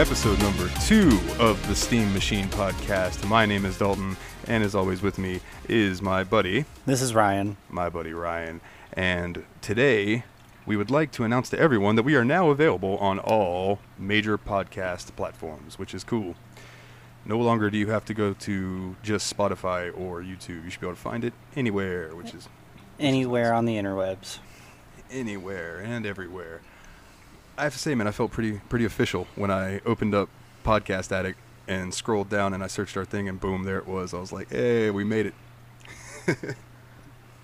everybody. Welcome to episode number two of the Steam Machine podcast. My name is Dalton, and as always, with me is my buddy, This is Ryan. my buddy Ryan. And today, we would like to announce to everyone that we are now available on all major podcast platforms, which is cool. No longer do you have to go to just Spotify or YouTube. You should be able to find it anywhere, which is Anywhere on the interwebs. anywhere and everywhere. I have to say, man, I felt pretty pretty official when I opened up Podcast Addict and scrolled down and I searched our thing and boom, there it was. I was like, hey, we made it.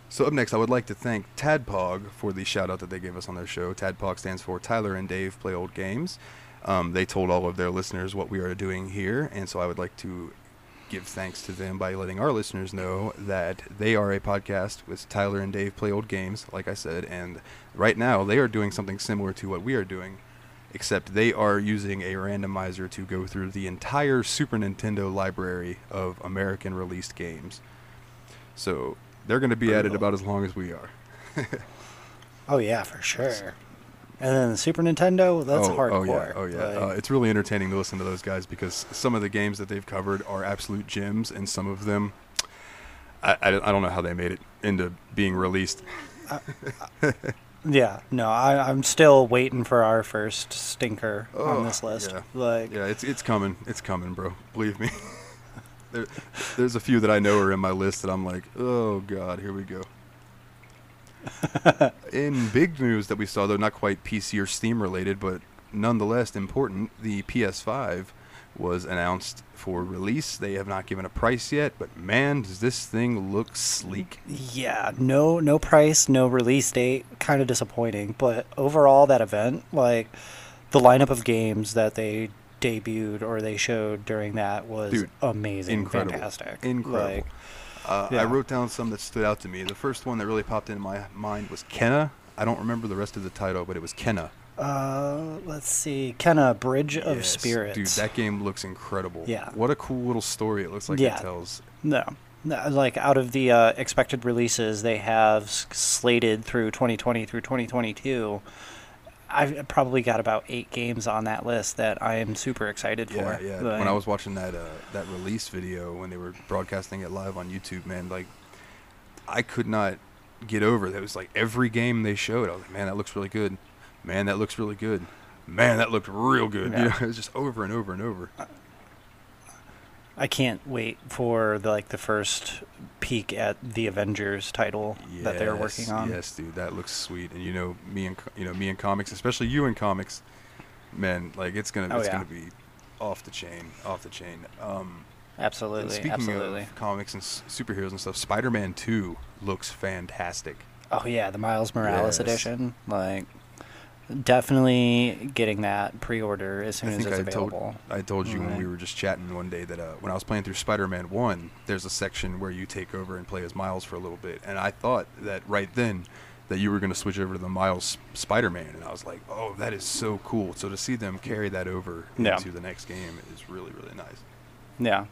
so up next, I would like to thank Tadpog for the shout out that they gave us on their show. Tadpog stands for Tyler and Dave Play Old Games. Um, they told all of their listeners what we are doing here, and so I would like to give thanks to them by letting our listeners know that they are a podcast with Tyler and Dave play old games, like I said, and right now they are doing something similar to what we are doing, except they are using a randomizer to go through the entire Super Nintendo library of American released games. So they're going to be at it about as long as we are. Oh yeah, for sure. And then the Super Nintendo, that's oh, hardcore. Oh yeah, oh yeah. Like, uh, it's really entertaining to listen to those guys because some of the games that they've covered are absolute gems, and some of them, I, I, don't- I don't know how they made it into being released. yeah, no, I, I'm still waiting for our first stinker Oh, on this list. yeah. Like, Yeah, it's it's coming, it's coming, bro. Believe me. there, there's a few that I know are in my list that I'm like, oh god, here we go. In big news that we saw, though not quite PC or Steam related, but nonetheless important, the PS5 was announced for release. They have not given a price yet, but man, does this thing look sleek. yeah, no, no price, no release date. Kind of disappointing, but overall, that event, like, the lineup of games that they debuted or they showed during that was Dude, amazing, incredible. fantastic, Incredible. Like, Uh, I wrote down some that stood out to me. The first one that really popped into my mind was Kena. I don't remember the rest of the title, but it was Kena. uh, let's see, Kena Bridge of Yes, Spirits. Dude, that game looks incredible. Yeah. What a cool little story it looks like Yeah. it tells. No. No, Like out of the uh, expected releases they have slated through 2020 through 2022, I've probably got about eight games on that list that I am super excited Yeah, for. yeah. Like, when I was watching that uh, that release video when they were broadcasting it live on YouTube, man, like I could not get over that. It was like every game they showed, I was like, man, that looks really good. Man, that looks really good. Man, that looked real good. You Yeah. know, it was just over and over and over. I can't wait for the, like the first peek at the Avengers title that they're working on. Yes, dude, that looks sweet. And you know, me and you know me and comics, especially you in comics, man, like it's gonna Oh, it's yeah. gonna be off the chain, off the chain. Um, Absolutely, speaking absolutely. of comics and s- superheroes and stuff, Spider-Man Two looks fantastic. Oh yeah, the Miles Morales Yes. edition. Like, definitely getting that pre-order as soon I as it's I told available. I told you when we were just chatting one day that uh, when I was playing through Spider-Man One, there's a section where you take over and play as Miles for a little bit, and I thought that right then that you were going to switch over to the Miles Spider-Man, and I was like, oh, that is so cool. So to see them carry that over Yeah. into the next game is really really nice. Yeah.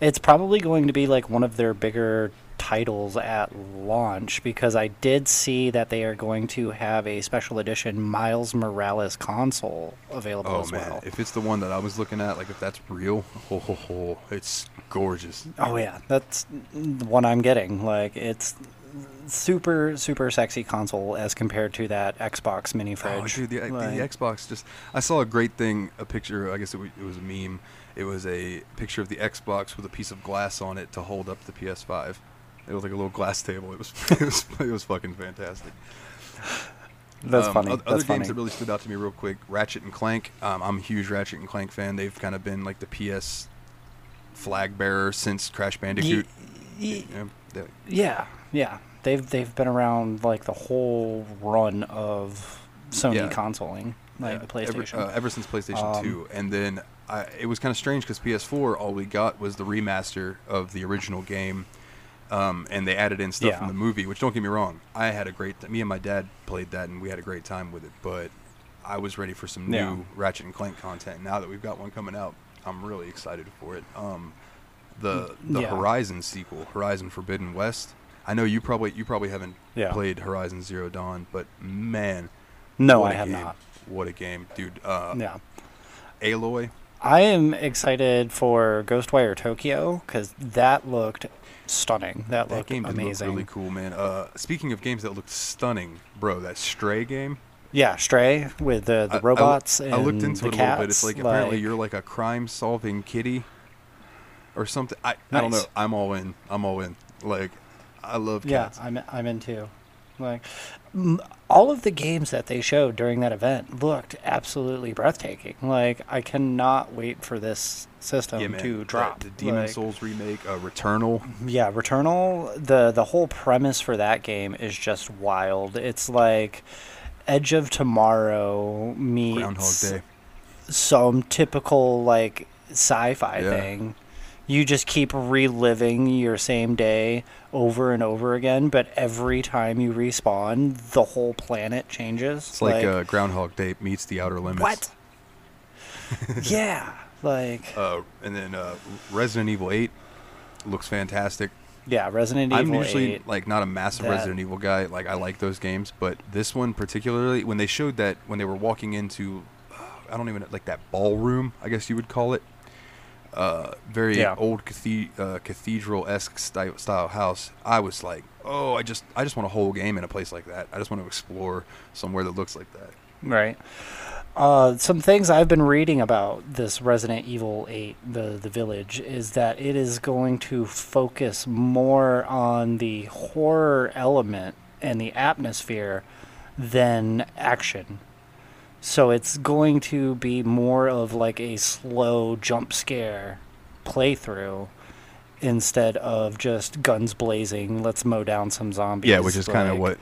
It's probably going to be like one of their bigger titles at launch because I did see that they are going to have a special edition Miles Morales console available Oh as man, well. if it's the one that I was looking at, like if that's real, ho ho ho, it's gorgeous. Oh yeah, that's the one I'm getting. Like it's super super sexy console as compared to that Xbox mini Oh, fridge. dude, the, Like, the Xbox just. I saw a great thing, a picture. I guess it, it was a meme. It was a picture of the Xbox with a piece of glass on it to hold up the PS5. It was like a little glass table. It was it was, it was fucking fantastic. That's Um, funny. oth- That's Other funny. games that really stood out to me real quick: Ratchet and Clank. Um, I'm a huge Ratchet and Clank fan. They've kind of been like the PS flag bearer since Crash Bandicoot. Ye- Yeah, Yeah, yeah. They've they've been around like the whole run of Sony Yeah. consoling, like Yeah, the PlayStation. Ever, uh, ever since PlayStation Um, 2. And then I, it was kind of strange because PS4, all we got was the remaster of the original game. Um, and they added in stuff Yeah. from the movie, which don't get me wrong. I had a great Me and my dad played that and we had a great time with it. But I was ready for some Yeah. new Ratchet and Clank content. Now that we've got one coming out, I'm really excited for it. Um, the the Yeah. Horizon sequel, Horizon Forbidden West. I know you probably you probably haven't played Horizon Zero Dawn, but man, no, I have game. not. What a game, dude! Uh, Yeah. Aloy. I am excited for Ghostwire Tokyo because that looked stunning. That That looked game did look amazing. really cool, man. Uh, speaking of games that looked stunning, bro, that Stray game. Yeah, Stray with the, I- I the robots I, and looked into the it a cats. little bit. It's like, apparently you're like a crime-solving kitty, or something. I, I don't know. I'm all in. I'm all in. Like, I love cats. Yeah. I'm I'm in too. Like all of the games that they showed during that event looked absolutely breathtaking. Like I cannot wait for this system yeah, to The- drop. The, Demon Like, Souls remake, uh, Returnal. Yeah, Returnal. The the whole premise for that game is just wild. It's like Edge of Tomorrow meets Groundhog Day. some typical like sci-fi Yeah. thing. You just keep reliving your same day over and over again, but every time you respawn, the whole planet changes. It's like, uh, Groundhog Day meets The Outer Limits. what? yeah, like Uh, and then uh, Resident Evil 8 looks fantastic. yeah, Resident Evil I'm usually 8. like not a massive that- Resident Evil guy. Like I like those games, but this one particularly, when they showed that when they were walking into, uh, I don't even like that ballroom, I guess you would call it, uh, very Yeah. old cathe- uh, cathedral esque style, style house. I was like, oh, I just I just want a whole game in a place like that. I just want to explore somewhere that looks like that. Right. Uh, some things I've been reading about this Resident Evil 8, the the village, is that it is going to focus more on the horror element and the atmosphere than action. So it's going to be more of like a slow jump scare playthrough instead of just guns blazing, let's mow down some zombies. Yeah, which is kind of what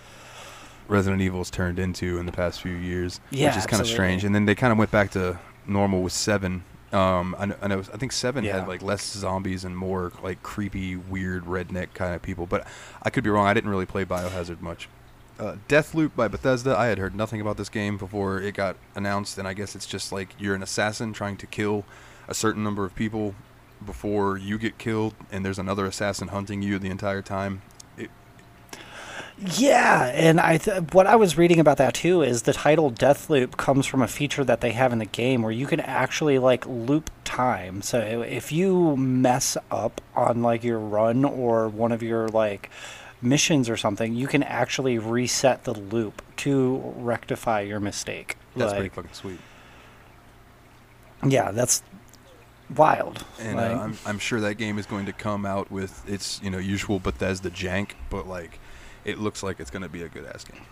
Resident Evil's turned into in the past few years. Yeah, which is kind of strange. And then they kind of went back to normal with seven. Um, I know, I know. I think seven Yeah. had like less zombies and more like creepy, weird redneck kind of people. But I could be wrong. I didn't really play Biohazard much. Uh, Deathloop by Bethesda. I had heard nothing about this game before it got announced, and I guess it's just like you're an assassin trying to kill a certain number of people before you get killed, and there's another assassin hunting you the entire time. Yeah, and I th- what I was reading about that too is the title Deathloop comes from a feature that they have in the game where you can actually like loop time. So if you mess up on like your run or one of your like missions or something, you can actually reset the loop to rectify your mistake. that's Like, pretty fucking sweet. yeah, that's wild. And Like, uh, I'm, I'm sure that game is going to come out with its you know usual Bethesda jank, but like it looks like it's going to be a good ass game.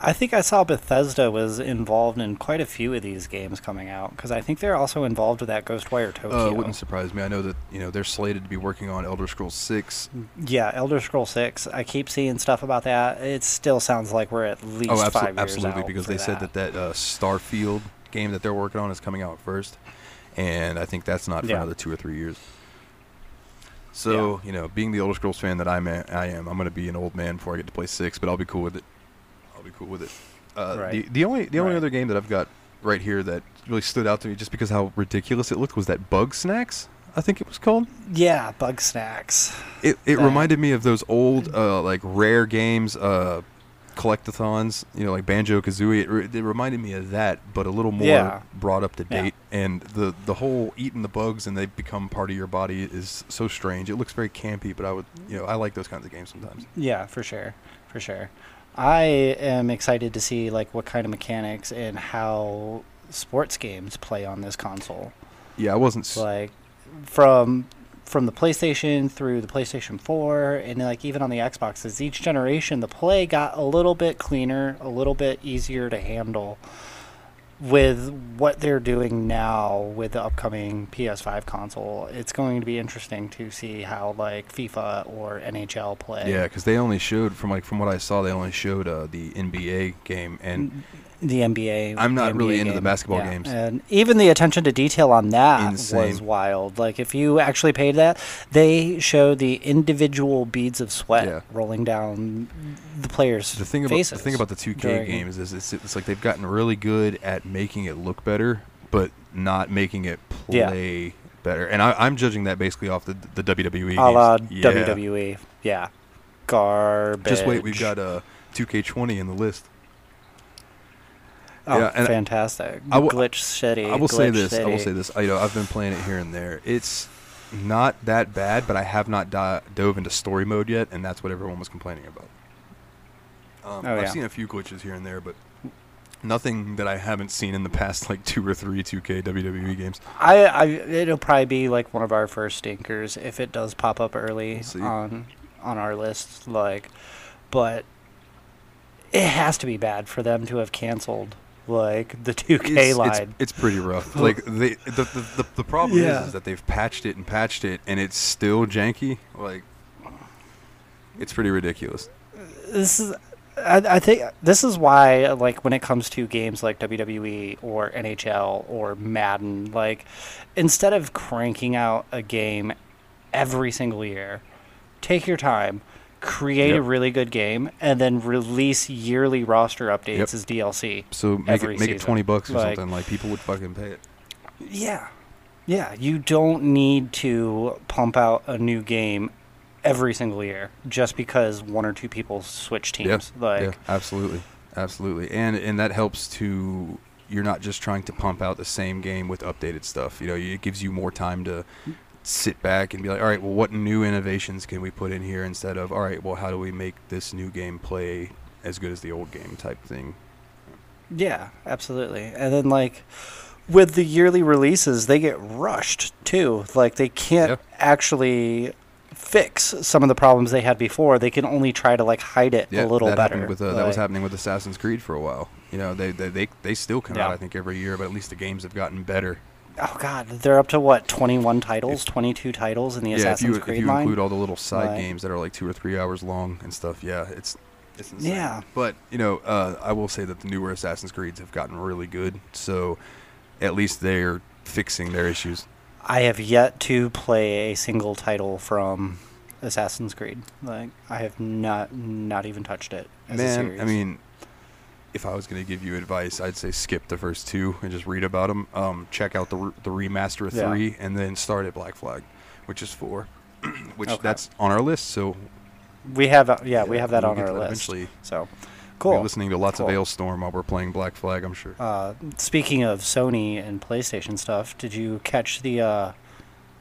I think I saw Bethesda was involved in quite a few of these games coming out because I think they're also involved with that Ghostwire Tokyo. Uh, it wouldn't surprise me. I know that you know they're slated to be working on Elder Scrolls Six. Yeah, Elder Scroll Six. I keep seeing stuff about that. It still sounds like we're at least Oh, abso- five years absolutely, out because they said that that uh, Starfield game that they're working on is coming out first, and I think that's not for Yeah. another two or three years. So you know, being the Elder Scrolls fan that I'm, a- I am, I'm going to be an old man before I get to play six, but I'll be cool with it. I'll cool with it. Uh, Right. The the only the only Right. other game that I've got right here that really stood out to me just because how ridiculous it looked was that Bugsnax. I think it was called. yeah, Bugsnax. It it That- reminded me of those old uh, like rare games, uh, collectathons. You know, like Banjo Kazooie. It, re- it reminded me of that, but a little more Yeah. brought up to Yeah. date. And the the whole eating the bugs and they become part of your body is so strange. It looks very campy, but I would you know I like those kinds of games sometimes. Yeah, for sure, for sure. I am excited to see like what kind of mechanics and how sports games play on this console. Yeah, I wasn't. s- like from from the PlayStation through the PlayStation 4 and like even on the Xboxes each generation the play got a little bit cleaner a little bit easier to handle with what they're doing now with the upcoming PS5 console it's going to be interesting to see how like FIFA or NHL play. Yeah, because they only showed from like from what I saw, they only showed uh, the NBA game, and the NBA. I'm not the really NBA into the basketball Yeah. games. and even the attention to detail on that was wild. Like if you actually paid that, they show the individual beads of sweat Yeah. rolling down the players' the thing about faces. the thing about the 2K during- games is it's, it's like they've gotten really good at making it look better, but not making it Yeah. play better. And I, I'm judging that basically off the the WWE. a la games. WWE. Yeah, garbage. Just wait, we've got uh, 2K20 in the list. Oh, Yeah, fantastic! I will- Glitch City. I will say this. I will say this. I, you know, I've been playing it here and there. It's not that bad, but I have not di- dove into story mode yet, and that's what everyone was complaining about. Um, Oh, I've yeah. seen a few glitches here and there, but nothing that I haven't seen in the past like two or three 2K WWE games. I, I, it'll probably be like one of our first stinkers if it does pop up early on on our list. Like, but it has to be bad for them to have canceled like the 2K It's, it's, line. it's pretty rough. like they, the, the, the, the problem Yeah. is, is that they've patched it and patched it, and it's still janky. Like, it's pretty ridiculous. this is I, I think this is why like when it comes to games like WWE or NHL or Madden like instead of cranking out a game every single year take your time create a really good game and then release yearly roster updates Yep. as DLC So make it make it twenty bucks or Like- something. Like people would fucking pay it. yeah yeah you don't need to pump out a new game every single year just because one or two people switch teams like yeah, absolutely, absolutely, and and that helps to you're not just trying to pump out the same game with updated stuff. You know, it gives you more time to sit back and be like, all right, well, what new innovations can we put in here instead of, all right, well, how do we make this new game play as good as the old game type thing? Yeah, absolutely. And then like with the yearly releases, they get rushed too. Like they can't Yeah. actually fix some of the problems they had before. They can only try to like hide it Yeah, a little that better. with uh, that was happening with Assassin's Creed for a while. You know, they they they, they still come out I think every year, but at least the games have gotten better. Oh god, they're up to what, 21 titles, 22 titles in the yeah, if Assassin's you Creed if you line? include all the little side games that are like two or three hours long and stuff, yeah, it's it's insane. Yeah. But you know, uh, I will say that the newer Assassin's Creeds have gotten really good, so at least they're fixing their issues. I have yet to play a single title from Assassin's Creed. Like I have not not even touched it Man, series. I mean, if I was going to give you advice, I'd say skip the first two and just read about them. Um, check out the re- the remaster of Yeah. three, and then start at Black Flag, which is four, which Okay. that's on our list. So we have uh, yeah, we have that we'll on our that list. Eventually, So cool. listening to lots Cool. of Alestorm while we're playing Black Flag. I'm sure. Uh, speaking of Sony and PlayStation stuff, did you catch the uh,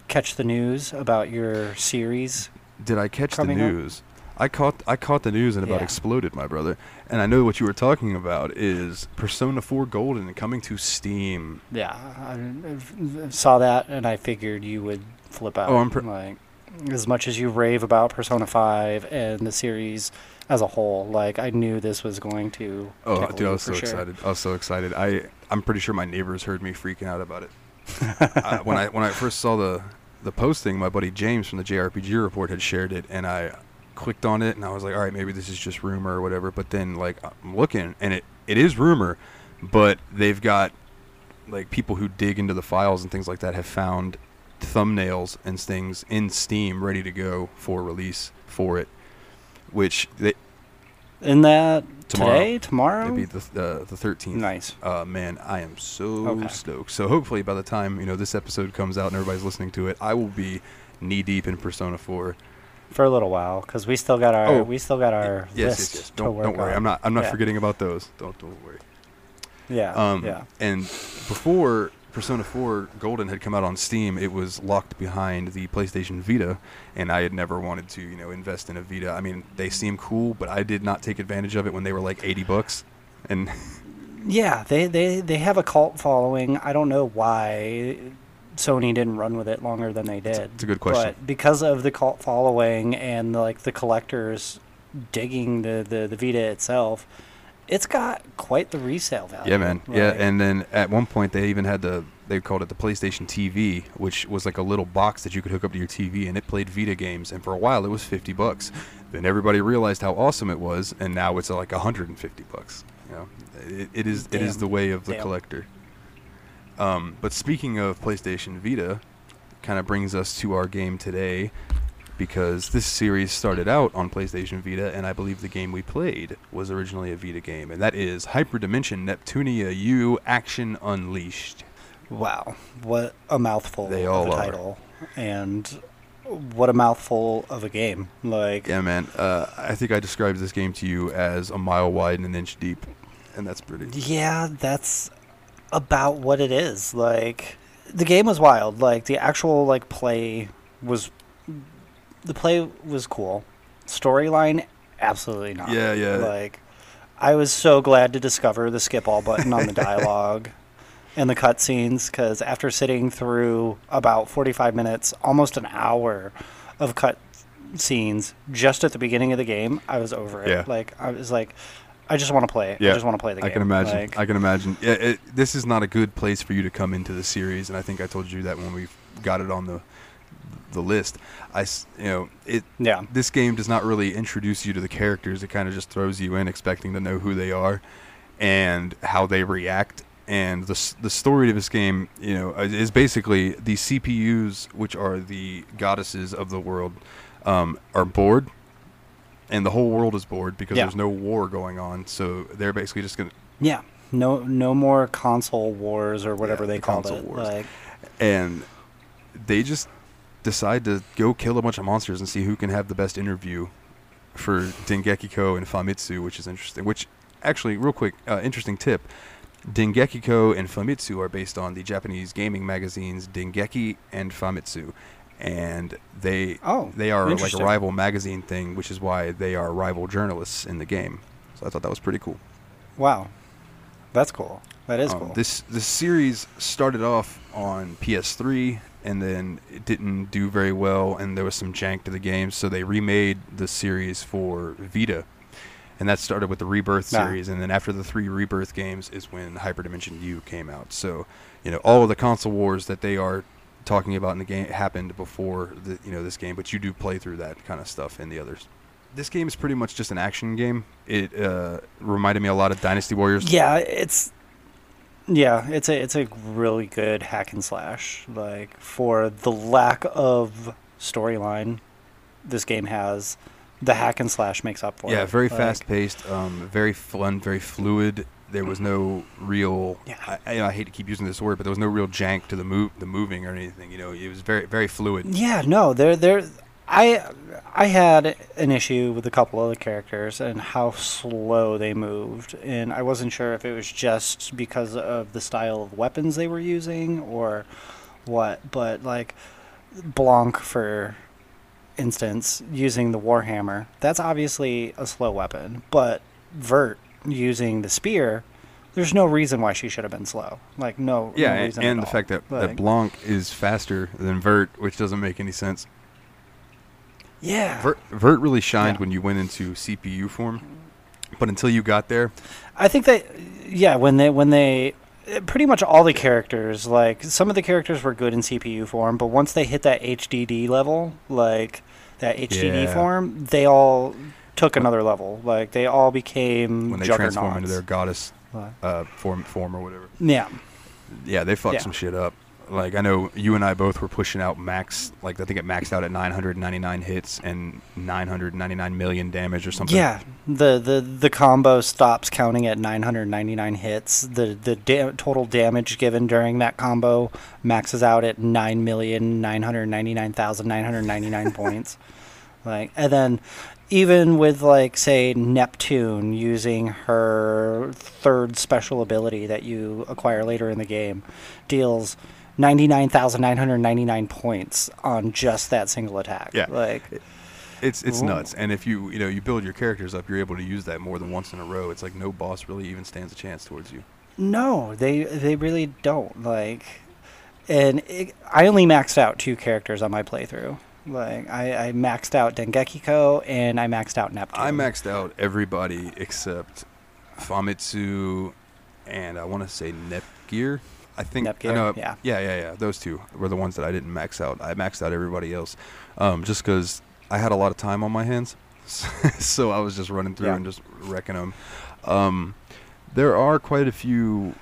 catch the news about your series? Did I catch the coming up? news? I caught I caught the news and about Yeah. exploded, my brother. And I know what you were talking about is Persona 4 Golden coming to Steam. Yeah, I, saw that and I figured you would flip out. Oh, I'm pr- like as much as you rave about Persona Five and the series as a whole. Like I knew this was going to. Oh, dude, I was so sure. excited. I was so excited. I I'm pretty sure my neighbors heard me freaking out about it. I, when I when I first saw the the posting, my buddy James from the JRPG report had shared it, and I clicked on it, and I was like, all right, maybe this is just rumor or whatever. But then like I'm looking, and it it is rumor, but they've got like people who dig into the files and things like that have found thumbnails and things in Steam ready to go for release for it, which they, In that Tomorrow. today, tomorrow. it'd the uh, the 13th. Nice. Uh, man, I am so Okay. stoked. So hopefully by the time you know this episode comes out and everybody's listening to it, I will be knee deep in Persona 4. For a little while, because we still got our Oh, we still got our yes, list yes, yes. Don't, work don't worry. on. I'm not. I'm not Yeah. forgetting about those. Don't don't worry. Yeah, Um, yeah. And before Persona 4 Golden had come out on Steam, it was locked behind the PlayStation Vita, and I had never wanted to, you know, invest in a Vita. I mean, they seem cool, but I did not take advantage of it when they were like 80 bucks. And Yeah, they, they, they have a cult following. I don't know why Sony didn't run with it longer than they did. it's a good question. But because of the cult following and like the collectors digging the, the, the Vita itself, it's got quite the resale value. Yeah, man. Yeah, and then at one point they even had the they called it the PlayStation TV, which was like a little box that you could hook up to your TV, and it played Vita games. And for a while, it was fifty bucks. Then everybody realized how awesome it was, and now it's like hundred and fifty bucks. You know, it, it is it is the way of the Damn. collector. Um, but speaking of PlayStation Vita, kind of brings us to our game today, because this series started out on PlayStation Vita, and I believe the game we played was originally a Vita game, and that is Hyperdimension Neptunia U Action Unleashed. wow, what a mouthful They of all a are. title. And what a mouthful of a game. Like, Yeah, man. Uh, I think I described this game to you as a mile wide and an inch deep, and that's pretty. Yeah, that's about what it is. Like the game was wild. Like the actual like play was the play was cool. Storyline absolutely not. Yeah, yeah. Like I was so glad to discover the skip all button on the dialogue and the cutscenes cuz after sitting through about 45 minutes, almost an hour of cut scenes just at the beginning of the game, I was over it. Yeah. Like I was like I just want to play. Yeah, I just want to play the game. I can imagine. Like, I can imagine. Yeah, it, this is not a good place for you to come into the series, and I think I told you that when we got it on the the list. I, you know, it. Yeah. This game does not really introduce you to the characters. It kind of just throws you in, expecting to know who they are and how they react. And the the story of this game, you know, is is basically the CPUs, which are the goddesses of the world, um, are bored and the whole world is bored because Yeah. there's no war going on. So they're basically just gonna Yeah. No no more console wars or whatever Yeah, they the called console it. wars. Like and they just decide to go kill a bunch of monsters and see who can have the best interview for Dengekiko and Famitsu, which is interesting. Which actually, real quick, uh, interesting tip: Dengekiko and Famitsu are based on the Japanese gaming magazines Dengeki and Famitsu, and they Oh, they are like a rival magazine thing, which is why they are rival journalists in the game. So I thought that was pretty cool. wow. That's cool. That is Um, cool. This this series started off on PS3 and then it didn't do very well, and there was some jank to the game, so they remade the series for Vita, and that started with the Rebirth Ah. series, and then after the three Rebirth games is when Hyperdimension U came out. So, you know, all of the console wars that they are talking about in the game happened before the you know this game, but you do play through that kind of stuff in the others. This game is pretty much just an action game. It uh, reminded me a lot of Dynasty Warriors. yeah, it's yeah, it's a it's a really good hack and slash. Like for the lack of storyline this game has, the hack and slash makes up for it. Yeah, very Like, fast paced, um, very fun, very fluid. There was no real. Yeah. I, I, I hate to keep using this word, but there was no real jank to the move, the moving or anything. You know, it was very, very fluid. Yeah, no, there there I I had an issue with a couple of the characters and how slow they moved and I wasn't sure if it was just because of the style of weapons they were using or what, but like Blanc for instance using the warhammer, that's obviously a slow weapon, but Vert using the spear there's no reason why she should have been slow. Like no, Yeah, no and, and the all. fact that, Like, that Blanc is faster than Vert, which doesn't make any sense. yeah, Vert, Vert really shined Yeah. when you went into CPU form, but until you got there, I think that yeah, when they when they pretty much all the characters like some of the characters were good in CPU form, but once they hit that HDD level, like that HDD Yeah. form, they all took another level. Like they all became when they transform into their goddess uh, form, form or whatever, yeah, yeah, they fucked Yeah. some shit up. Like I know you and I both were pushing out max, like I think it maxed out at 999 hits and 999 million damage or something. yeah. The, the the combo stops counting at 999 hits. The the da- total damage given during that combo maxes out at nine million nine hundred ninety nine thousand nine hundred ninety nine points. Like, and then even with like say Neptune using her third special ability that you acquire later in the game, deals. 99,999 points on just that single attack. Yeah. Like, It's it's Ooh. nuts, and if you you know you build your characters up, you're able to use that more than once in a row. It's like no boss really even stands a chance towards you. No, they they really don't. Like, and it, I only maxed out two characters on my playthrough. Like, I, I maxed out Dengekiko and I maxed out Neptune. I maxed out everybody except Famitsu, and I want to say Nepgear. I think I Nepgear, know, yeah. yeah, yeah, yeah. Those two were the ones that I didn't max out. I maxed out everybody else, um, just because I had a lot of time on my hands, so I was just running through Yeah. and just wrecking them. Um, there are quite a few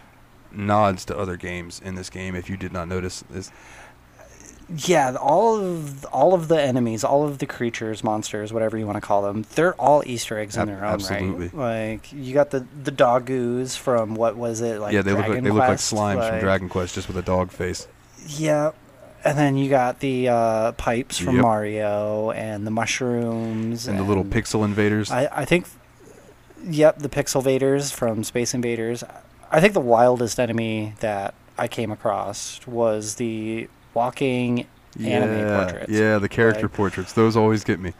nods to other games in this game. If you did not notice, this, Yeah, all of all of the enemies, all of the creatures, monsters, whatever you want to call them, they're all Easter eggs in Ab- their own absolutely. right. Like you got the the dogoos from what was it like? yeah, they look like they look like Quest? slimes from Dragon Quest, just with a dog face. Yeah, and then you got the uh, pipes from Yep. Mario and the mushrooms And the little pixel invaders. I, I think, Yep, the Pixel Invaders from Space Invaders. I think the wildest enemy that I came across was the walking anime yeah, portraits. yeah, the character Like- portraits. Those always get me.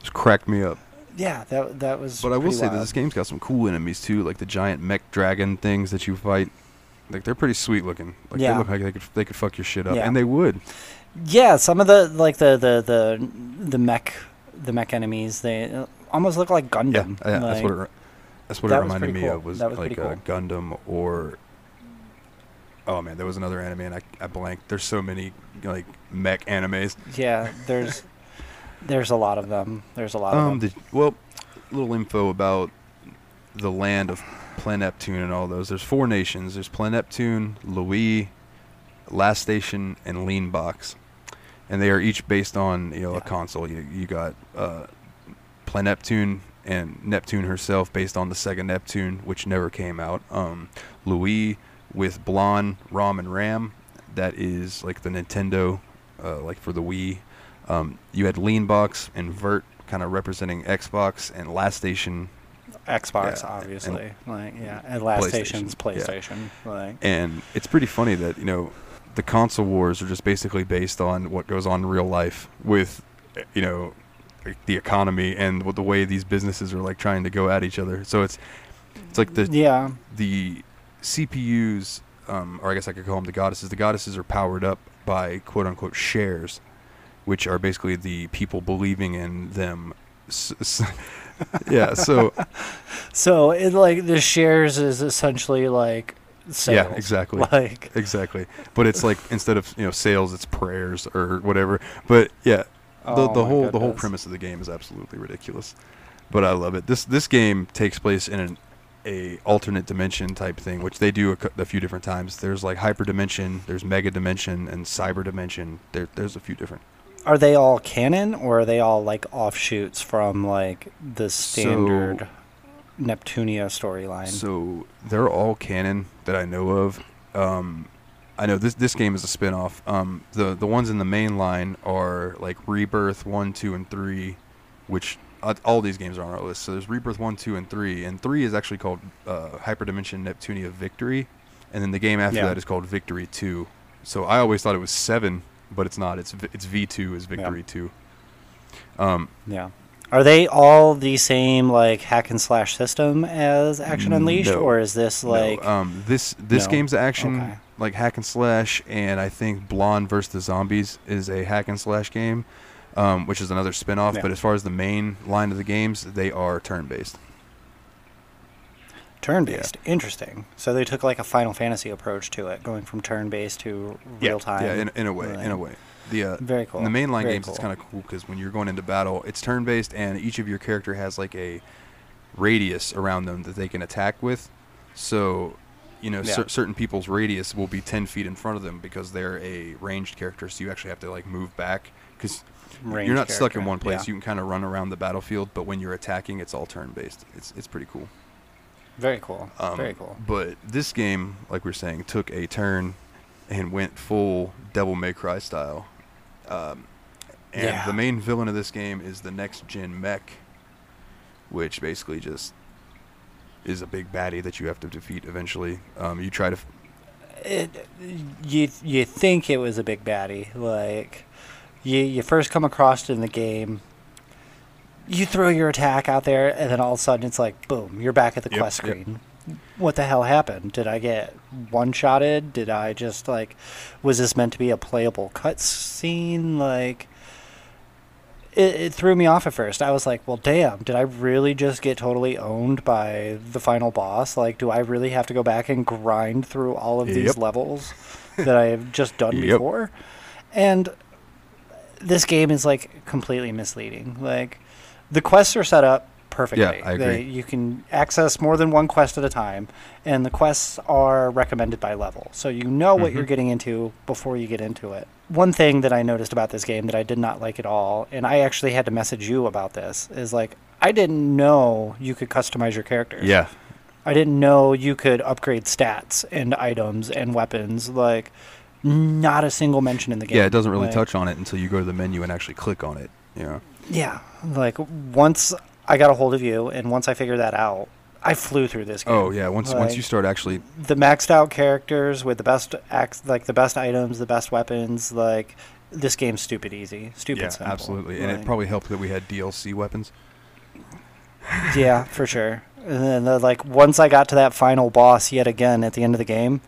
Just crack me up. Yeah, that that was. But I will say that this game's got some cool enemies too, like the giant mech dragon things that you fight. Like they're pretty sweet looking. Like Yeah. they look like they could they could fuck your shit up, Yeah. and they would. Yeah, some of the like the the the the mech the mech enemies they uh, almost look like Yeah, Gundam. yeah that's Like, what it, that's what that it reminded me cool. of was, was like uh, Gundam or oh man, there was another anime and I, I blanked. There's so many like mech animes. Yeah, there's there's a lot of them. There's a lot Um, of them. the, well, little info about the land of Planeptune and all those. There's four nations. There's Planeptune, Lowee, Last Station, and Leanbox, and they are each based on you know Yeah. a console. You, you got uh, Planeptune and Neptune herself based on the Sega Neptune, which never came out. Um, Lowee with Blanc, Rom, and Ram. That is like the Nintendo, uh, like for the Wii. Um, you had Leanbox and Vert, kind of representing Xbox, and Lastation Xbox, yeah, obviously. like yeah, and last PlayStation, station's yeah. PlayStation. Like And it's pretty funny that you know the console wars are just basically based on what goes on in real life with you know the economy and what the way these businesses are like trying to go at each other. So it's it's like the yeah, the CPUs, um, or I guess I could call them the goddesses. The goddesses are powered up by quote unquote shares, which are basically the people believing in them. Yeah. So So it like the shares is essentially like sales. Yeah, exactly. Like exactly, but it's like instead of you know sales, it's prayers or whatever. But yeah, the Oh the whole the whole premise of the game is absolutely ridiculous. But I love it. This this game takes place in an a alternate dimension type thing, which they do a, a few different times. There's like hyper dimension, there's mega dimension, and cyber dimension. There there's a few different. are they all canon or are they all like offshoots from like the standard Neptunia storyline? So they're all canon that I know of. Um, I know this this game is a spin-off. Um, the the ones in the main line are like Rebirth one, two, and three, which uh, all these games are on our list. So there's Rebirth one, two, and three, and three is actually called uh, Hyperdimension Neptunia Victory, and then the game after Yeah. that is called Victory two. So I always thought it was seven, but it's not. It's V- it's V two is Victory two. Um, yeah. Are they all the same like hack and slash system as Action Unleashed, No. or is this like no, um, this this No. game's action Okay. like hack and slash, and I think Blanc versus the Zombies is a hack and slash game, um, which is another spin-off. Yeah. But as far as the main line of the games, they are turn-based. turn based? Interesting. So they took like a Final Fantasy approach to it, going from turn based to real time. Yeah, in, in a way, in a way. The uh, Very cool. in the mainline Very games, it's kind of cool because when you're going into battle, it's turn-based, and each of your character has like a radius around them that they can attack with. So, you know, Yeah. cer- certain people's radius will be 10 feet in front of them because they're a ranged character. So you actually have to like move back because Ranged you're not stuck in one place. yeah. You can kind of run around the battlefield, but when you're attacking, it's all turn-based. It's it's pretty cool. Very cool. Um, Very cool. But this game, like we are saying, took a turn and went full Devil May Cry style. Um, and Yeah. the main villain of this game is the next gen mech, which basically just is a big baddie that you have to defeat eventually. Um, you try to. F- it, you you think it was a big baddie like you you first come across it in the game you throw your attack out there and then all of a sudden it's like boom you're back at the Yep, quest yep. screen what the hell happened did i get one shotted did i just like was this meant to be a playable cutscene like it, it threw me off at first. I was like, well, damn, did I really just get totally owned by the final boss? Like, do I really have to go back and grind through all of these levels that I have just done Yep. before? And this game is like completely misleading. Like, the quests are set up perfectly. Yeah, I They, agree. you can access more than one quest at a time, and the quests are recommended by level. So you know what you're Mhm. getting into before you get into it. One thing that I noticed about this game that I did not like at all, and I actually had to message you about this, is like, I didn't know you could customize your character. yeah. I didn't know you could upgrade stats and items and weapons. Like, not a single mention in the game. Yeah, it doesn't really Like, touch on it until you go to the menu and actually click on it. Know. Yeah, like once I got a hold of you, and once I figured that out, I flew through this oh, game. Oh yeah, once once you start actually the maxed out characters with the best acts, like the best items, the best weapons, like this game's stupid easy, stupid yeah, simple. absolutely, and it probably helped that we had DLC weapons. yeah, for sure. And then the, like once I got to that final boss yet again at the end of the game,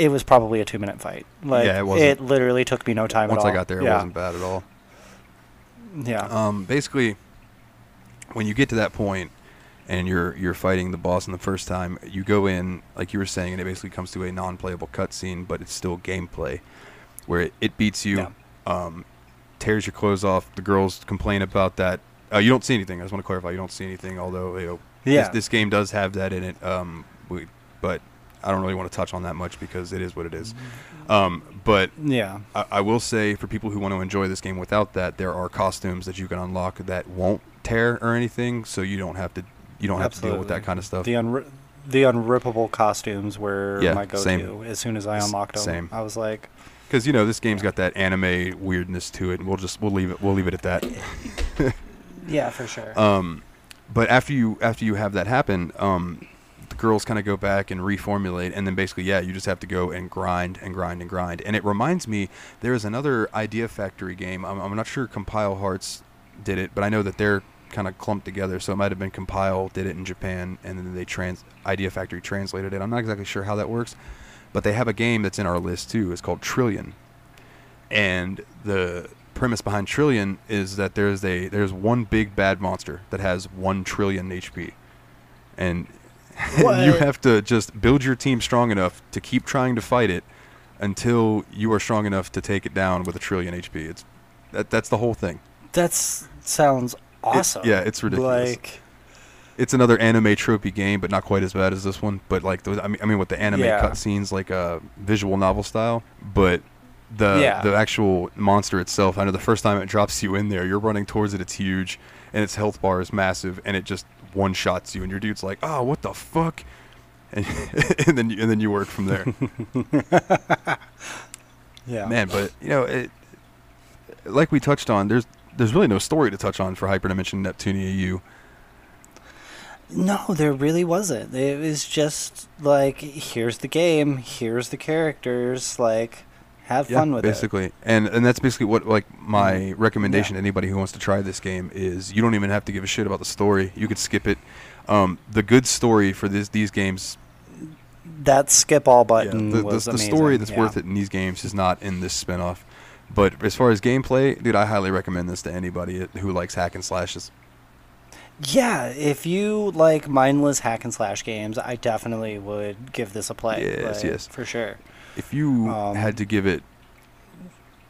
it was probably a two minute fight. Like Yeah, it wasn't- literally took me no time Once at all. I got there, it yeah. wasn't bad at all. Yeah. Um, basically, when you get to that point and you're you're fighting the boss in the first time, you go in like you were saying, and it basically comes to a non-playable cutscene, but it's still gameplay, where it, it beats you, Yeah. um, tears your clothes off. The girls complain about that. Uh, you don't see anything. I just want to clarify. You don't see anything, although you know Yeah. this, this game does have that in it. Um, we, but I don't really want to touch on that much because it is what it is. Um, but yeah. I, I will say for people who want to enjoy this game without that, there are costumes that you can unlock that won't tear or anything, so you don't have to you don't have to deal with that kind of stuff. The unri- the unrippable costumes were Yeah, my go-to. same. As soon as I unlocked them, same. I was like, Because you know this game's got that anime weirdness to it, and we'll just we'll leave it we'll leave it at that. yeah, for sure. Um, but after you after you have that happen, um, girls kind of go back and reformulate, and then basically, yeah, you just have to go and grind and grind and grind. And it reminds me, there is another Idea Factory game. I'm, I'm not sure Compile Hearts did it, but I know that they're kind of clumped together. So it might have been Compile did it in Japan, and then they trans Idea Factory translated it. I'm not exactly sure how that works, but they have a game that's in our list too. It's called Trillion, and the premise behind Trillion is that there's a there's one big bad monster that has one trillion HP, and you have to just build your team strong enough to keep trying to fight it until you are strong enough to take it down with a trillion HP. It's that that's the whole thing. that sounds awesome. yeah, it's ridiculous. Like, It's another anime tropey game, but not quite as bad as this one. But like, the, I mean, I mean, with the anime Yeah. cutscenes, like a visual novel style. But the Yeah. the actual monster itself, I know the first time it drops you in there, you're running towards it. It's huge, and its health bar is massive, and it just one shots you, and your dude's like, "Oh, what the fuck." And, and then you, and then you work from there, yeah, man. But you know, it, like we touched on, there's there's really no story to touch on for Hyperdimension Neptunia U. No, there really wasn't. It was just like, here's the game, here's the characters, like, have fun with it. basically. And and that's basically what like my Mhm. recommendation Yeah. to anybody who wants to try this game is you don't even have to give a shit about the story. You could skip it. Um, the good story for this these games. That skip all yeah, button the, the, was the story that's yeah. worth it in these games is not in this spinoff. But as far as gameplay, dude, I highly recommend this to anybody who likes hack and slashes. Yeah, if you like mindless hack and slash games, I definitely would give this a play. Yes, yes. for sure. If you Um, had to give it,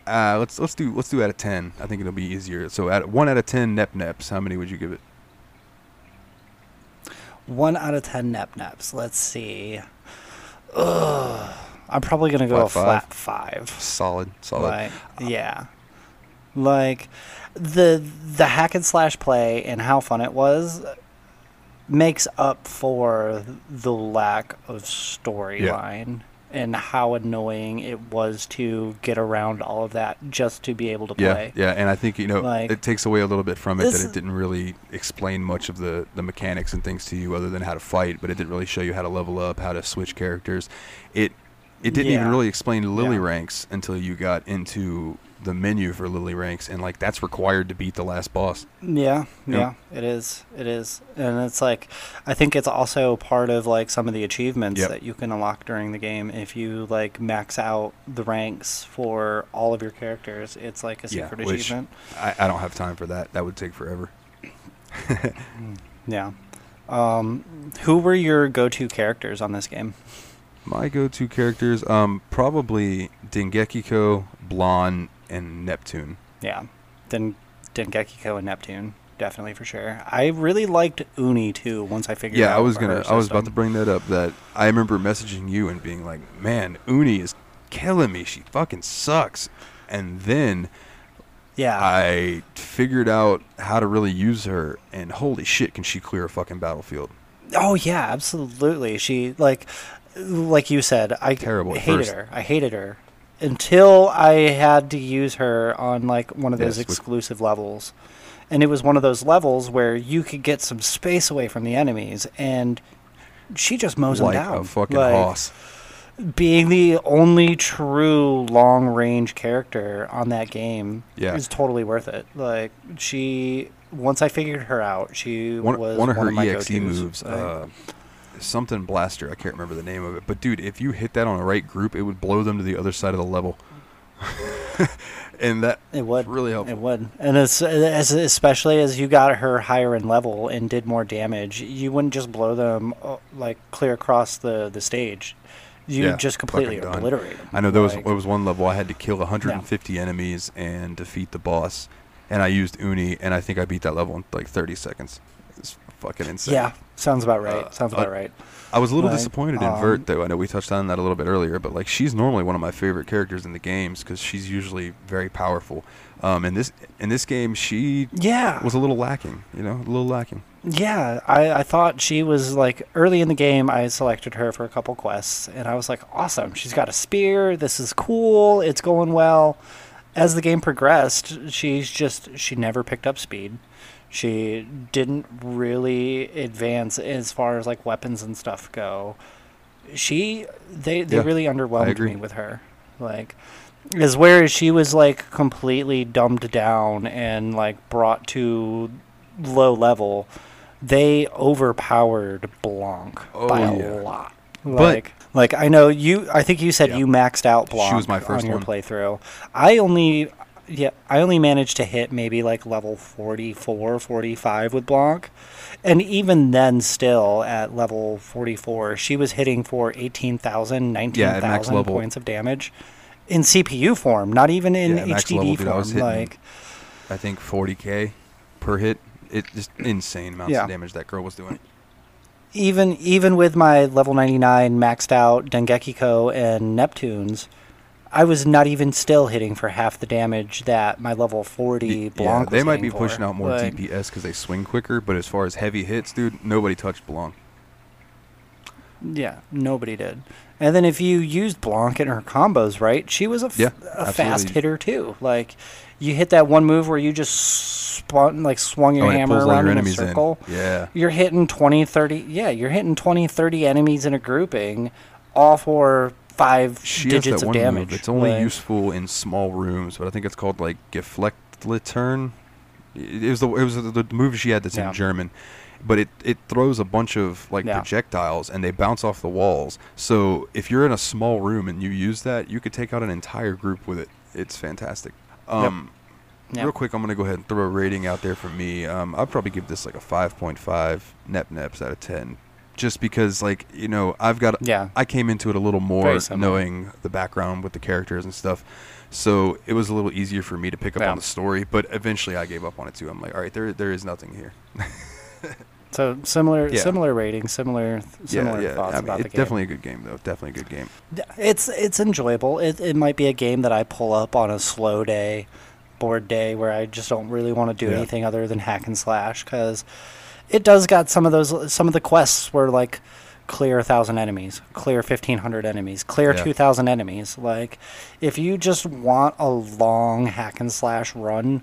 uh, let's let's do let's do out of ten. I think it'll be easier. So at one out of ten nep neps, how many would you give it? One out of ten nep neps. Let's see. Ugh, I'm probably gonna go Flat a flat five. Solid, solid. Like, yeah, like the the hack and slash play and how fun it was makes up for the lack of storyline and how annoying it was to get around all of that just to be able to Yeah, play. yeah, yeah, and I think you know Like, it takes away a little bit from it that it didn't really explain much of the the mechanics and things to you other than how to fight, but it didn't really show you how to level up, how to switch characters. It it didn't even really explain lily Yeah. ranks until you got into the menu for lily ranks, and like that's required to beat the last boss. Yeah, Yeah. yeah, it is. It is. And it's like I think it's also part of like some of the achievements Yep. that you can unlock during the game if you like max out the ranks for all of your characters. It's like a Yeah, secret which- achievement. I, I don't have time for that. That would take forever. Yeah. Um, who were your go-to characters on this game? My go-to characters, um, probably Dengekiko, Blanc, and Neptune. Yeah. Then Dengekiko and Neptune, definitely for sure. I really liked Uni too once I figured out Yeah, I was gonna. I was about to bring that up. That I remember messaging you and being like, "Man, Uni is killing me. She fucking sucks." And then Yeah. I figured out how to really use her, and holy shit, can she clear a fucking battlefield? Oh yeah, absolutely. She like like you said, I Terrible at hated her. I hated her until I had to use her on like one of those Yes, exclusive levels. And it was one of those levels where you could get some space away from the enemies and she just mows them like down. a fucking Like, hoss. Being the only true long range character on that game Yeah. is totally worth it. Like she, once I figured her out, she One, was one of her my EXE go-tos. moves, Like, uh, something blaster. I can't remember the name of it, but dude, if you hit that on the right group, it would blow them to the other side of the level. and that It would really helpful. It would, and it's as especially as you got her higher in level and did more damage, you wouldn't just blow them uh, like clear across the the stage. You Yeah, just completely obliterate them. I know there was Like, there was one level I had to kill 150 enemies and defeat the boss, and I used Uni, and I think I beat that level in like 30 seconds. It's fucking insane. yeah, sounds about right. Uh, sounds uh, about right. I was a little Like, disappointed in um, Vert though. I know we touched on that a little bit earlier, but like she's normally one of my favorite characters in the games because she's usually very powerful. Um, in this in this game, she Yeah, was a little lacking. You know, a little lacking. Yeah, I, I thought she was like early in the game. I selected her for a couple quests, and I was like, awesome. She's got a spear. This is cool. It's going well. As the game progressed, she's just she never picked up speed. She didn't really advance as far as like weapons and stuff go. She they they Yeah, really underwhelmed me with her. Like as where she was like completely dumbed down and like brought to low level, they overpowered Blanc Oh, by a yeah. lot. But- Like, like I know you. I think you said Yeah. you maxed out Blanc She was my first on your one. playthrough. I only, yeah, I only managed to hit maybe like level 44, 45 with Blanc. And even then, still at level 44, she was hitting for 18,000, Yeah, at max 19,000 level. points of damage in CPU form, not even in Yeah, HDD level, dude, form. like, I think 40k per hit. It just insane amounts Yeah. of damage that girl was doing. even even with my level 99 maxed out Dengekiko and Neptunes, I was not even still hitting for half the damage that my level 40 Blanc yeah, they might be for. pushing out more Like, DPS because they swing quicker, but as far as heavy hits, dude, nobody touched Blanc. Yeah, nobody did. And then if you used Blanc in her combos right, she was a, f- Yeah, a fast hitter too. Like you hit that one move where you just spun like swung your oh, hammer around your in a circle. in. Yeah. you're hitting 20 30 yeah you're hitting 20 30 enemies in a grouping all for five She digits of one damage move. It's only Like, useful in small rooms, but I think it's called like Geflechtliturn. It it was the it was the, the move she had that's Yeah. in German, but it it throws a bunch of like Yeah. projectiles and they bounce off the walls. So if you're in a small room and you use that, you could take out an entire group with it. It's fantastic. Um, Yep. Real quick, I'm gonna go ahead and throw a rating out there for me. Um, I'd probably give this like a 5.5 nep neps out of 10, just because like you know I've got yeah I came into it a little more knowing the background with the characters and stuff. So it was a little easier for me to pick up Yeah. on the story, but eventually I gave up on it too. I'm like, all right, there there is nothing here. so similar Yeah. similar rating similar similar yeah, thoughts I mean, about it's the game definitely a good game though. Definitely a good game. it's it's enjoyable it, it might be a game that i pull up on a slow day board day where i just don't really want to do anything other than hack and slash because it does got some of those some of the quests were like clear a thousand enemies clear 1500 enemies clear Yeah. 2000 enemies like if you just want a long hack and slash run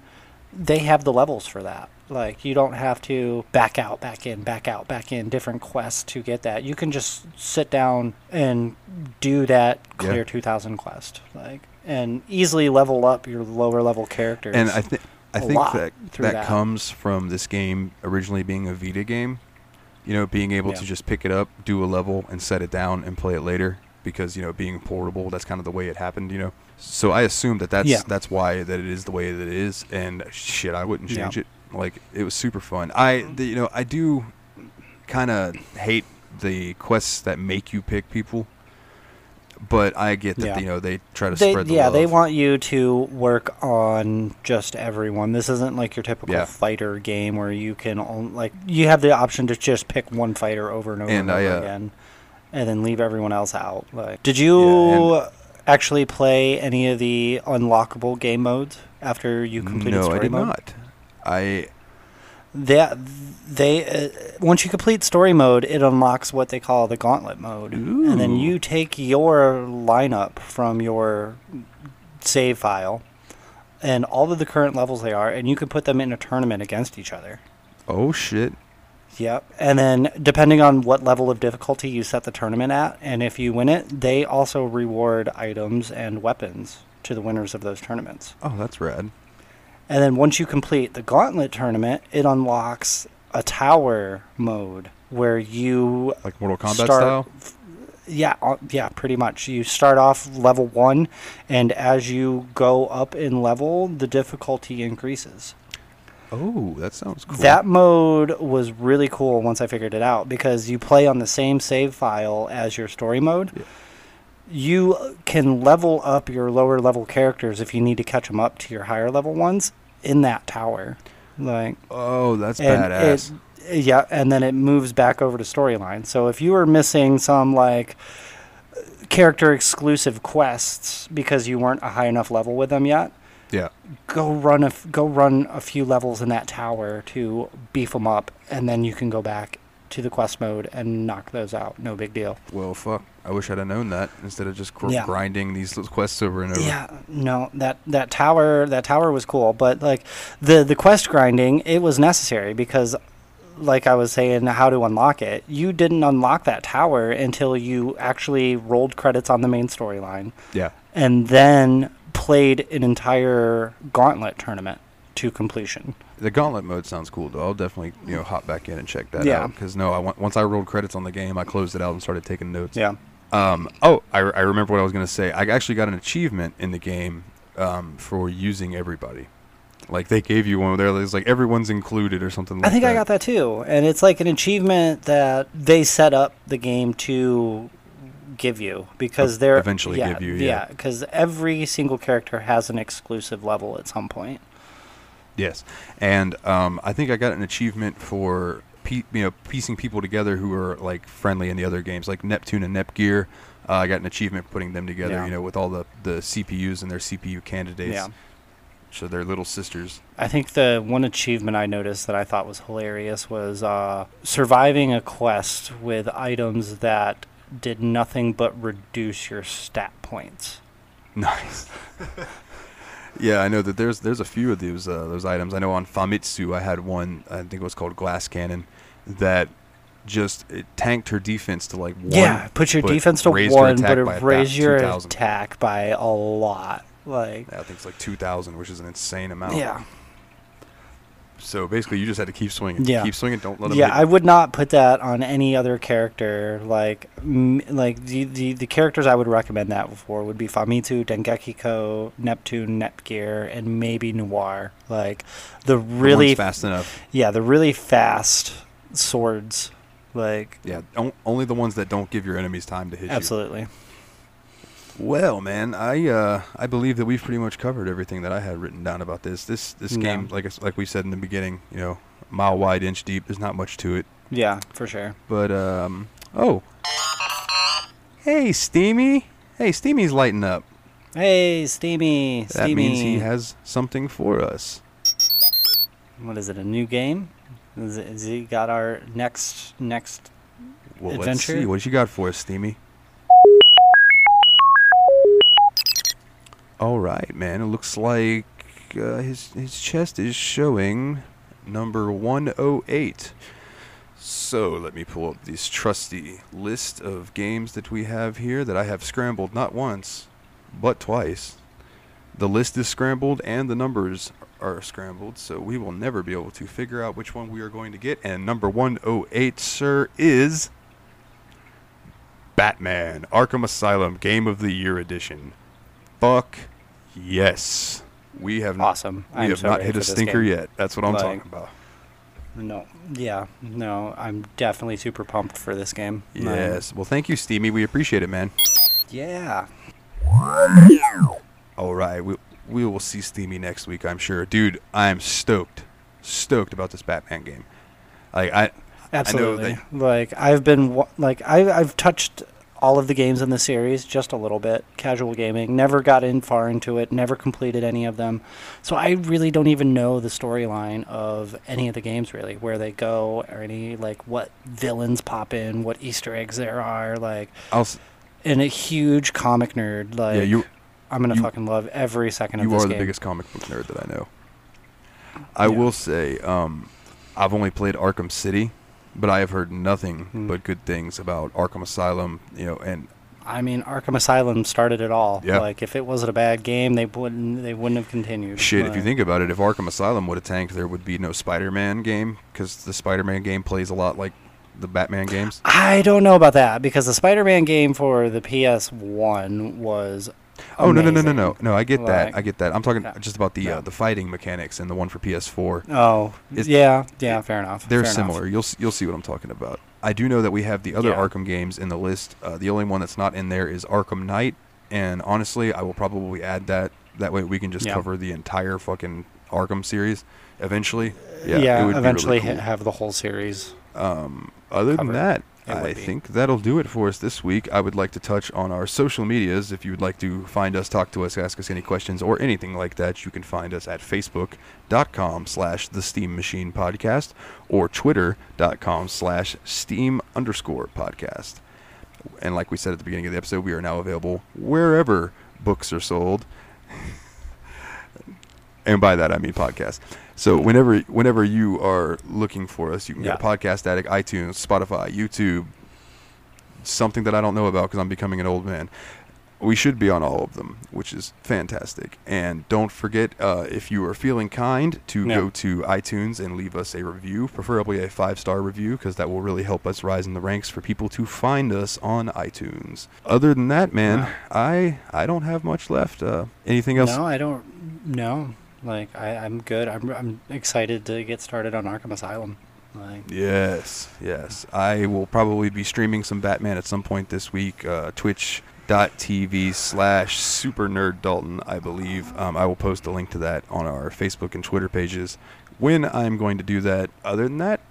they have the levels for that like you don't have to back out back in back out back in different quests to get that you can just sit down and do that Yeah. clear 2000 quest like and easily level up your lower level characters And I think I a think lot that that, that. comes from this game originally being a Vita game. You know, being able Yeah. to just pick it up, do a level, and set it down and play it later. Because you know, being portable, that's kind of the way it happened. You know, so I assume that that's Yeah. that's why that it is the way that it is. And shit, I wouldn't Yeah. change it. Like it was super fun. I mm-hmm. the, you know I do kind of hate the quests that make you pick people. But I get that Yeah. you know they try to they, spread the yeah love. they want you to work on just everyone this isn't like your typical Yeah. fighter game where you can only, like you have the option to just pick one fighter over and over and, And I, uh, again and then leave everyone else out like did you Yeah, actually play any of the unlockable game modes after you completed no, story I did mode not. I they, they uh, once you complete story mode, it unlocks what they call the gauntlet mode, and then you take your lineup from your save file and all of the current levels they are, and you can put them in a tournament against each other. oh shit. Yep. And then depending on what level of difficulty you set the tournament at, and if you win it, they also reward items and weapons to the winners of those tournaments. Oh, that's rad. And then once you complete the gauntlet tournament, it unlocks a tower mode where you Like Mortal Kombat start, style. Yeah, uh, yeah, pretty much. You start off level 1 and as you go up in level, the difficulty increases. Oh, that sounds cool. That mode was really cool once I figured it out because you play on the same save file as your story mode. Yeah. You can level up your lower level characters if you need to catch them up to your higher level ones in that tower. Like oh, that's and badass. It, yeah, and then it moves back over to storyline. So if you were missing some like character exclusive quests because you weren't a high enough level with them yet, yeah. go run a f- go run a few levels in that tower to beef them up, and then you can go back to the quest mode and knock those out. No big deal. Well, fuck. I wish I'd have known that instead of just gr- Yeah. grinding these little quests over and over. Yeah, no, that that tower that tower was cool, but like the the quest grinding, it was necessary because like I was saying how to unlock it. You didn't unlock that tower until you actually rolled credits on the main storyline Yeah. and then played an entire gauntlet tournament to completion. The gauntlet mode sounds cool, though. I'll definitely you know hop back in and check that Yeah. out because no, I want, once I rolled credits on the game, I closed it out and started taking notes. Yeah. Um. Oh, I, I remember what I was gonna say. I actually got an achievement in the game um, for using everybody. Like they gave you one there. It's like everyone's included or something. like I think that. I got that too. And it's like an achievement that they set up the game to give you because they're eventually give you, yeah. because every single character has an exclusive level at some point. Yes, and um, I think I got an achievement for pe- you know piecing people together who are like friendly in the other games, like Neptune and Nepgear. Uh, I got an achievement putting them together, Yeah. you know, with all the, the CPUs and their CPU candidates. Yeah. So they're little sisters. I think the one achievement I noticed that I thought was hilarious was uh, surviving a quest with items that did nothing but reduce your stat points. Nice. yeah, I know that there's there's a few of those uh, those items. I know on Famitsu I had one. I think it was called Glass Cannon, that just it tanked her defense to like one. yeah, put your defense to one, but it raised your 2,000. attack by a lot. Like, I think it's like two thousand, which is an insane amount. yeah. So basically, you just had to keep swinging. Yeah. Keep swinging. Don't let them. Yeah, I would not put that on any other character. Like, m- like the, the the characters I would recommend that for would be Famitsu, Dengeki Neptune, Nepgear, and maybe Noir. Like the The really fast enough. yeah, the really fast swords. Like, Yeah, on- only the ones that don't give your enemies time to hit you. absolutely. you. Well, man, I uh, I believe that we've pretty much covered everything that I had written down about this. This this Yeah. game, like like we said in the beginning, you know, mile wide, inch deep. There's not much to it, Yeah, for sure. but um, oh, hey, Steamy, hey, Steamy's lighting up. Hey, Steamy, That Steamy. means he has something for us. what is it? A new game? Is, it, is he got our next next? Well, let's Adventure? see. What you got for us, Steamy? All right, man. It looks like uh, his his chest is showing number 108. So let me pull up this trusty list of games that we have here that I have scrambled not once, but twice. The list is scrambled and the numbers are scrambled, so we will never be able to figure out which one we are going to get. And number 108, sir, is Batman Arkham Asylum Game of the Year Edition. Fuck yes. We have Awesome. we I'm have so not hit a stinker game. yet. That's what I'm Like- talking about. No. Yeah. No. I'm definitely super pumped for this game. Um, Yes. Well, thank you, Steamy. We appreciate it, man. yeah. All right. We we will see Steamy next week, I'm sure. Dude, I'm stoked. Stoked about this Batman game. Like I Absolutely. that- like I've been like I I've touched all of the games in the series just a little bit, casual gaming. Never got in far into it. Never completed any of them. So I really don't even know the storyline of any of the games really, where they go or any like what villains pop in, what Easter eggs there are. Like, I'll s- and a huge comic nerd. Like, yeah, you I'm gonna fucking love every second of you this are the game. biggest comic book nerd that I know. I Yeah. will say, um, I've only played Arkham City, but I have heard nothing Hmm. but good things about Arkham Asylum. You know, and I mean, Arkham Asylum started it all. Yeah. Like, if it wasn't a bad game, they wouldn't they wouldn't have continued. shit, if you think about it, if Arkham Asylum would have tanked, there would be no Spider-Man game because the Spider-Man game plays a lot like the Batman games. I don't know about that because the Spider-Man game for the PS1 was. Oh no no no no no no! I get that. I get that. I'm talking Yeah. just about the Yeah. uh, the fighting mechanics and the one for PS4. Oh, It's- yeah, yeah, fair enough. They're fair enough. similar. You'll you'll see what I'm talking about. I do know that we have the other Yeah. Arkham games in the list. Uh, the only one that's not in there is Arkham Knight, and honestly, I will probably add that. That way, we can just Yeah. cover the entire fucking Arkham series eventually. Yeah, it would be eventually really ha- have the whole series. Um, other than that, I think that'll do it for us this week. I would like to touch on our social medias. If you would like to find us, talk to us, ask us any questions or anything like that, you can find us at facebook.com slash the steam machine podcast or twitter.com slash steam underscore podcast. And like we said at the beginning of the episode, we are now available wherever books are sold. and by that I mean podcast. So whenever whenever you are looking for us, you can Yeah. go to Podcast Addict, iTunes, Spotify, YouTube. Something that I don't know about because I'm becoming an old man. We should be on all of them, which is fantastic. And don't forget, uh, if you are feeling kind, to Yeah. go to iTunes and leave us a review, preferably a five star review, because that will really help us rise in the ranks for people to find us on iTunes. Other than that, man, Wow. I I don't have much left. Uh, anything else? No, I don't. No, like I, I'm good. I'm I'm excited to get started on Arkham Asylum. Like, Yes, yes. I will probably be streaming some Batman at some point this week. Uh, Twitch.tv slash Super Nerd Dalton, I believe. Um, I will post a link to that on our Facebook and Twitter pages when I'm going to do that. Other than that,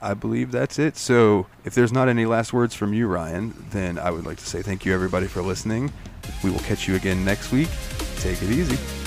I believe that's it. So if there's not any last words from you, Ryan, then I would like to say thank you, everybody, for listening. We will catch you again next week. Take it easy.